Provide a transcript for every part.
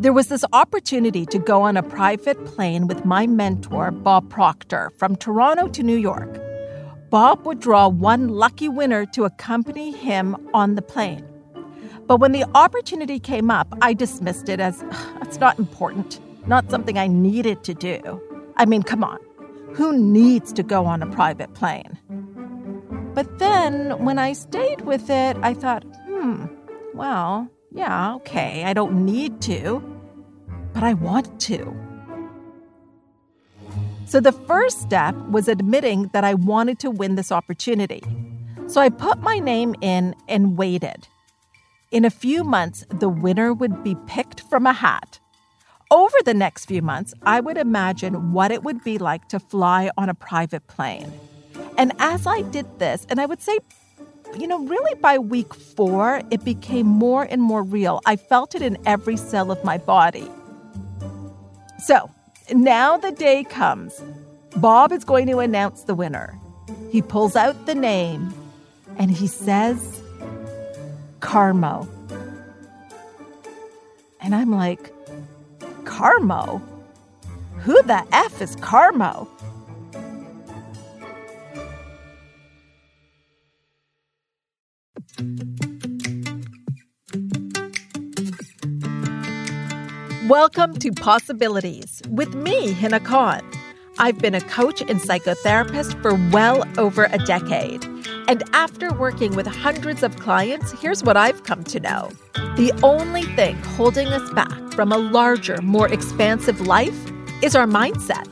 There was this opportunity to go on a private plane with my mentor, Bob Proctor, from Toronto to New York. Bob would draw one lucky winner to accompany him on the plane. But when the opportunity came up, I dismissed it as it's not important, not something I needed to do. I mean, come on, who needs to go on a private plane? But then when I stayed with it, I thought, hmm, well, yeah, okay, I don't need to, but I want to. So the first step was admitting that I wanted to win this opportunity. So I put my name in and waited. In a few months, the winner would be picked from a hat. Over the next few months, I would imagine what it would be like to fly on a private plane. And as I did this, and I would say you know, really by week four, it became more and more real. I felt it in every cell of my body. So now the day comes. Bob is going to announce the winner. He pulls out the name and he says, Carmo. And I'm like, Carmo? Who the F is Carmo? Welcome to Possibilities with me, Hina Khan. I've been a coach and psychotherapist for well over a decade. And after working with hundreds of clients, here's what I've come to know the only thing holding us back from a larger, more expansive life is our mindset.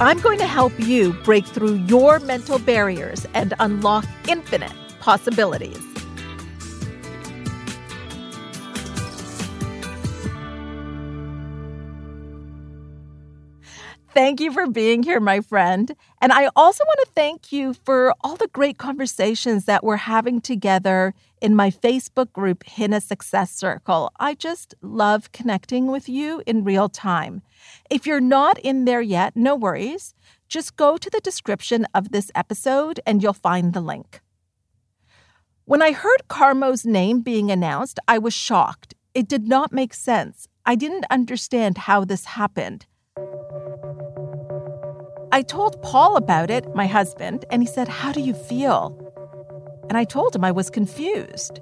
I'm going to help you break through your mental barriers and unlock infinite possibilities. Thank you for being here, my friend. And I also want to thank you for all the great conversations that we're having together in my Facebook group, Hina Success Circle. I just love connecting with you in real time. If you're not in there yet, no worries. Just go to the description of this episode and you'll find the link. When I heard Carmo's name being announced, I was shocked. It did not make sense. I didn't understand how this happened. I told Paul about it, my husband, and he said, How do you feel? And I told him I was confused.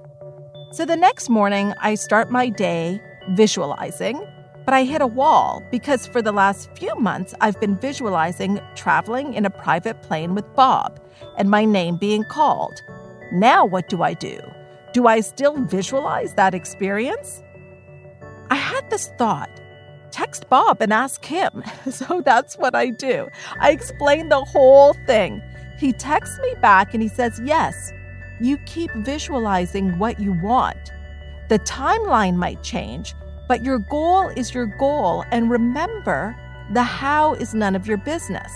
So the next morning, I start my day visualizing, but I hit a wall because for the last few months, I've been visualizing traveling in a private plane with Bob and my name being called. Now, what do I do? Do I still visualize that experience? I had this thought text Bob and ask him. So that's what I do. I explain the whole thing. He texts me back and he says, Yes, you keep visualizing what you want. The timeline might change, but your goal is your goal. And remember, the how is none of your business.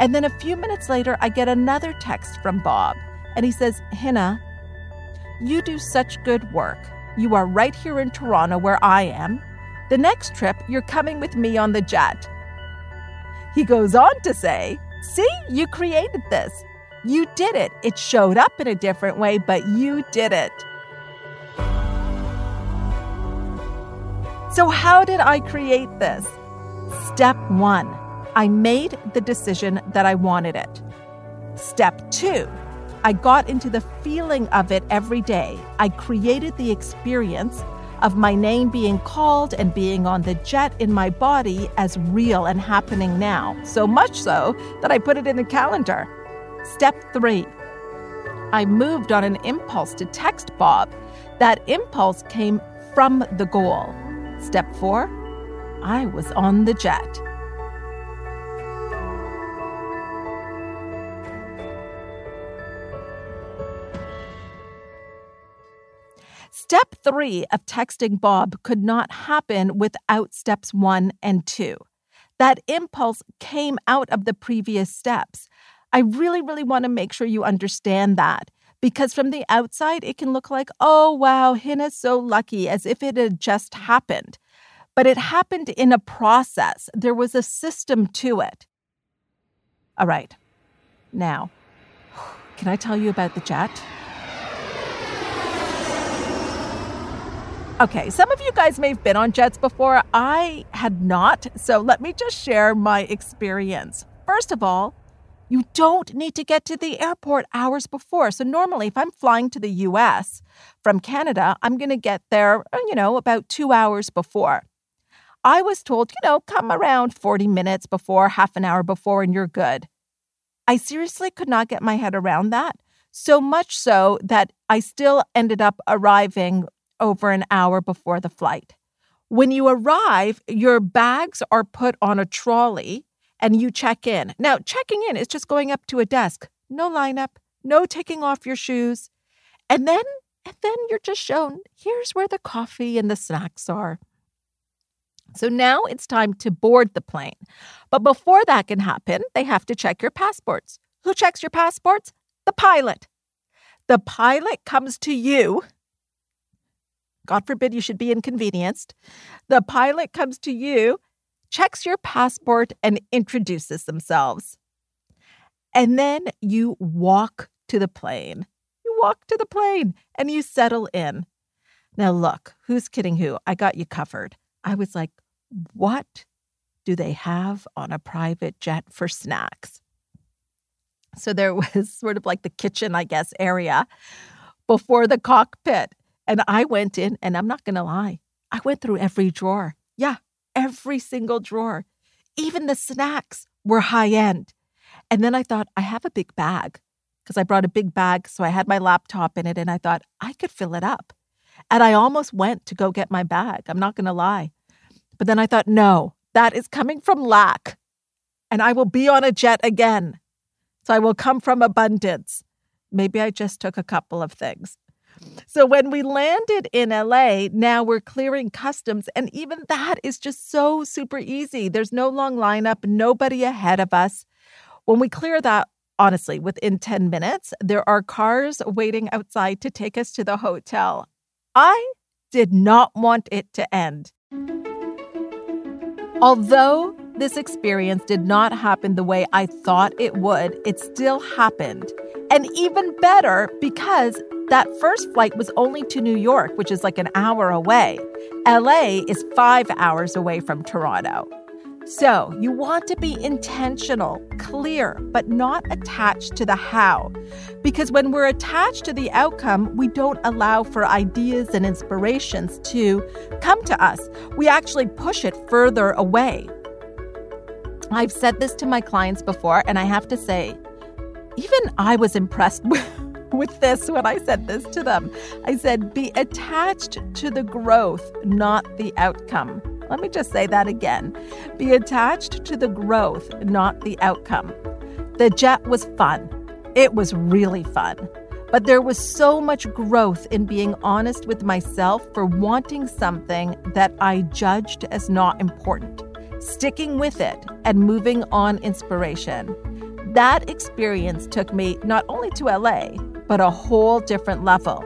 And then a few minutes later, I get another text from Bob, and he says, Hina, you do such good work. You are right here in Toronto where I am. The next trip, you're coming with me on the jet. He goes on to say, See, you created this. You did it. It showed up in a different way, but you did it. So, how did I create this? Step one, I made the decision that I wanted it. Step two, I got into the feeling of it every day. I created the experience of my name being called and being on the jet in my body as real and happening now. So much so that I put it in the calendar. Step three I moved on an impulse to text Bob. That impulse came from the goal. Step four I was on the jet. Step three of texting Bob could not happen without steps one and two. That impulse came out of the previous steps. I really, really want to make sure you understand that because from the outside, it can look like, oh, wow, Hina's so lucky, as if it had just happened. But it happened in a process, there was a system to it. All right. Now, can I tell you about the jet? Okay, some of you guys may have been on jets before. I had not. So let me just share my experience. First of all, you don't need to get to the airport hours before. So normally, if I'm flying to the US from Canada, I'm going to get there, uh, you know, about two hours before. I was told, you know, come around 40 minutes before, half an hour before, and you're good. I seriously could not get my head around that. So much so that I still ended up arriving over an hour before the flight. When you arrive, your bags are put on a trolley and you check in. Now, checking in is just going up to a desk, no lineup, no taking off your shoes. And then and then you're just shown here's where the coffee and the snacks are. So now it's time to board the plane. But before that can happen, they have to check your passports. Who checks your passports? The pilot. The pilot comes to you God forbid you should be inconvenienced. The pilot comes to you, checks your passport, and introduces themselves. And then you walk to the plane. You walk to the plane and you settle in. Now, look, who's kidding who? I got you covered. I was like, what do they have on a private jet for snacks? So there was sort of like the kitchen, I guess, area before the cockpit. And I went in, and I'm not going to lie, I went through every drawer. Yeah, every single drawer. Even the snacks were high end. And then I thought, I have a big bag because I brought a big bag. So I had my laptop in it, and I thought I could fill it up. And I almost went to go get my bag. I'm not going to lie. But then I thought, no, that is coming from lack. And I will be on a jet again. So I will come from abundance. Maybe I just took a couple of things. So when we landed in LA, now we're clearing customs. And even that is just so super easy. There's no long lineup, nobody ahead of us. When we clear that, honestly, within 10 minutes, there are cars waiting outside to take us to the hotel. I did not want it to end. Although this experience did not happen the way I thought it would, it still happened. And even better because that first flight was only to New York, which is like an hour away. LA is five hours away from Toronto. So, you want to be intentional, clear, but not attached to the how. Because when we're attached to the outcome, we don't allow for ideas and inspirations to come to us. We actually push it further away. I've said this to my clients before, and I have to say, even I was impressed with with this when I said this to them. I said, be attached to the growth, not the outcome. Let me just say that again. Be attached to the growth, not the outcome. The jet was fun. It was really fun. But there was so much growth in being honest with myself for wanting something that I judged as not important, sticking with it and moving on inspiration. That experience took me not only to LA, but a whole different level.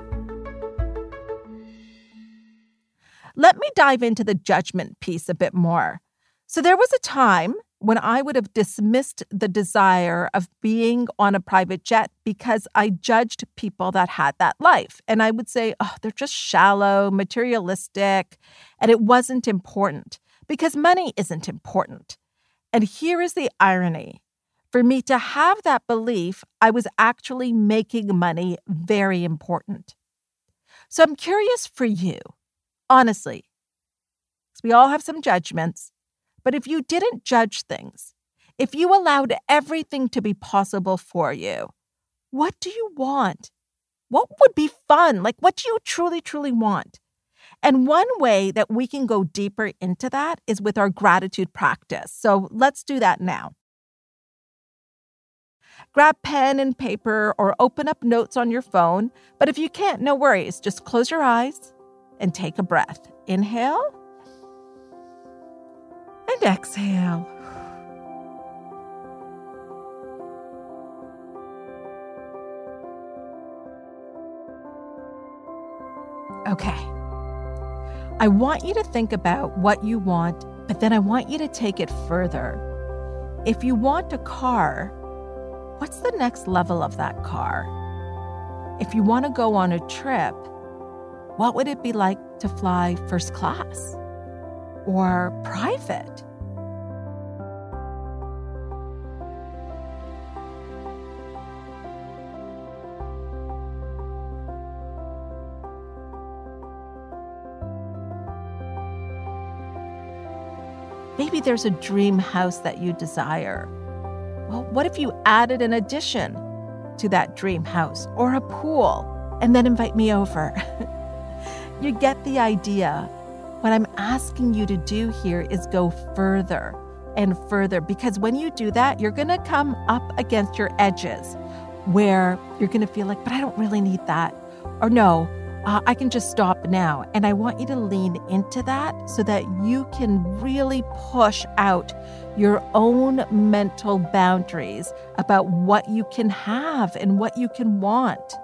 Let me dive into the judgment piece a bit more. So, there was a time when I would have dismissed the desire of being on a private jet because I judged people that had that life. And I would say, oh, they're just shallow, materialistic, and it wasn't important because money isn't important. And here is the irony for me to have that belief, I was actually making money very important. So I'm curious for you, honestly, because we all have some judgments, but if you didn't judge things, if you allowed everything to be possible for you, what do you want? What would be fun? Like, what do you truly, truly want? And one way that we can go deeper into that is with our gratitude practice. So let's do that now. Grab pen and paper or open up notes on your phone. But if you can't, no worries. Just close your eyes and take a breath. Inhale and exhale. Okay. I want you to think about what you want, but then I want you to take it further. If you want a car, what's the next level of that car? If you want to go on a trip, What would it be like to fly first class or private? Maybe there's a dream house that you desire. What if you added an addition to that dream house or a pool and then invite me over? you get the idea. What I'm asking you to do here is go further and further because when you do that, you're going to come up against your edges where you're going to feel like, but I don't really need that. Or no, uh, I can just stop now. And I want you to lean into that so that you can really push out your own mental boundaries about what you can have and what you can want.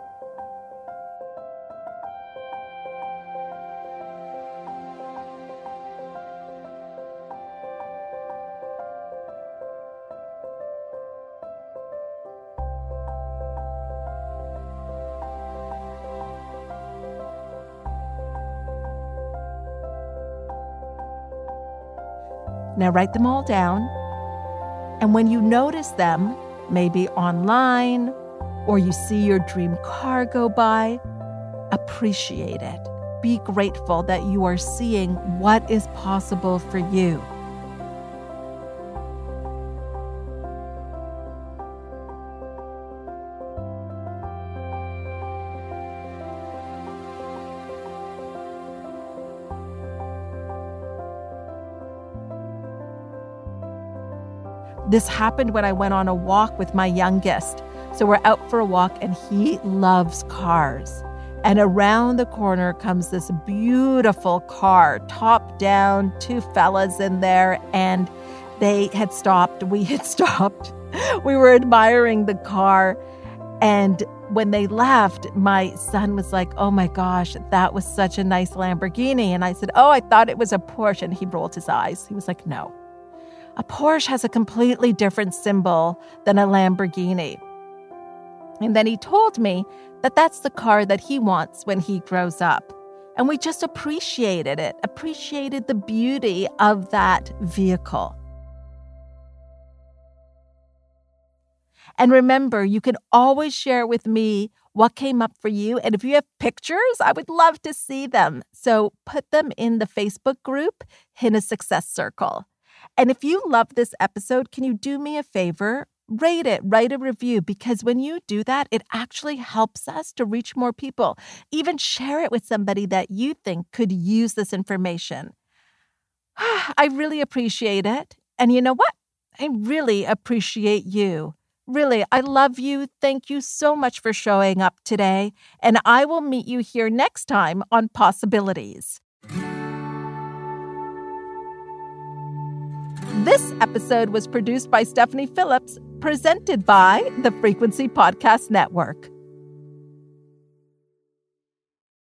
Now write them all down. And when you notice them, maybe online or you see your dream car go by, appreciate it. Be grateful that you are seeing what is possible for you. This happened when I went on a walk with my youngest. So we're out for a walk, and he loves cars. And around the corner comes this beautiful car, top down, two fellas in there, and they had stopped. We had stopped. We were admiring the car. And when they left, my son was like, Oh my gosh, that was such a nice Lamborghini. And I said, Oh, I thought it was a Porsche. And he rolled his eyes. He was like, No, a Porsche has a completely different symbol than a Lamborghini. And then he told me that that's the car that he wants when he grows up. And we just appreciated it, appreciated the beauty of that vehicle. And remember, you can always share with me what came up for you. And if you have pictures, I would love to see them. So put them in the Facebook group, Hina Success Circle. And if you love this episode, can you do me a favor? Rate it, write a review, because when you do that, it actually helps us to reach more people. Even share it with somebody that you think could use this information. I really appreciate it. And you know what? I really appreciate you. Really, I love you. Thank you so much for showing up today. And I will meet you here next time on Possibilities. This episode was produced by Stephanie Phillips, presented by the Frequency Podcast Network.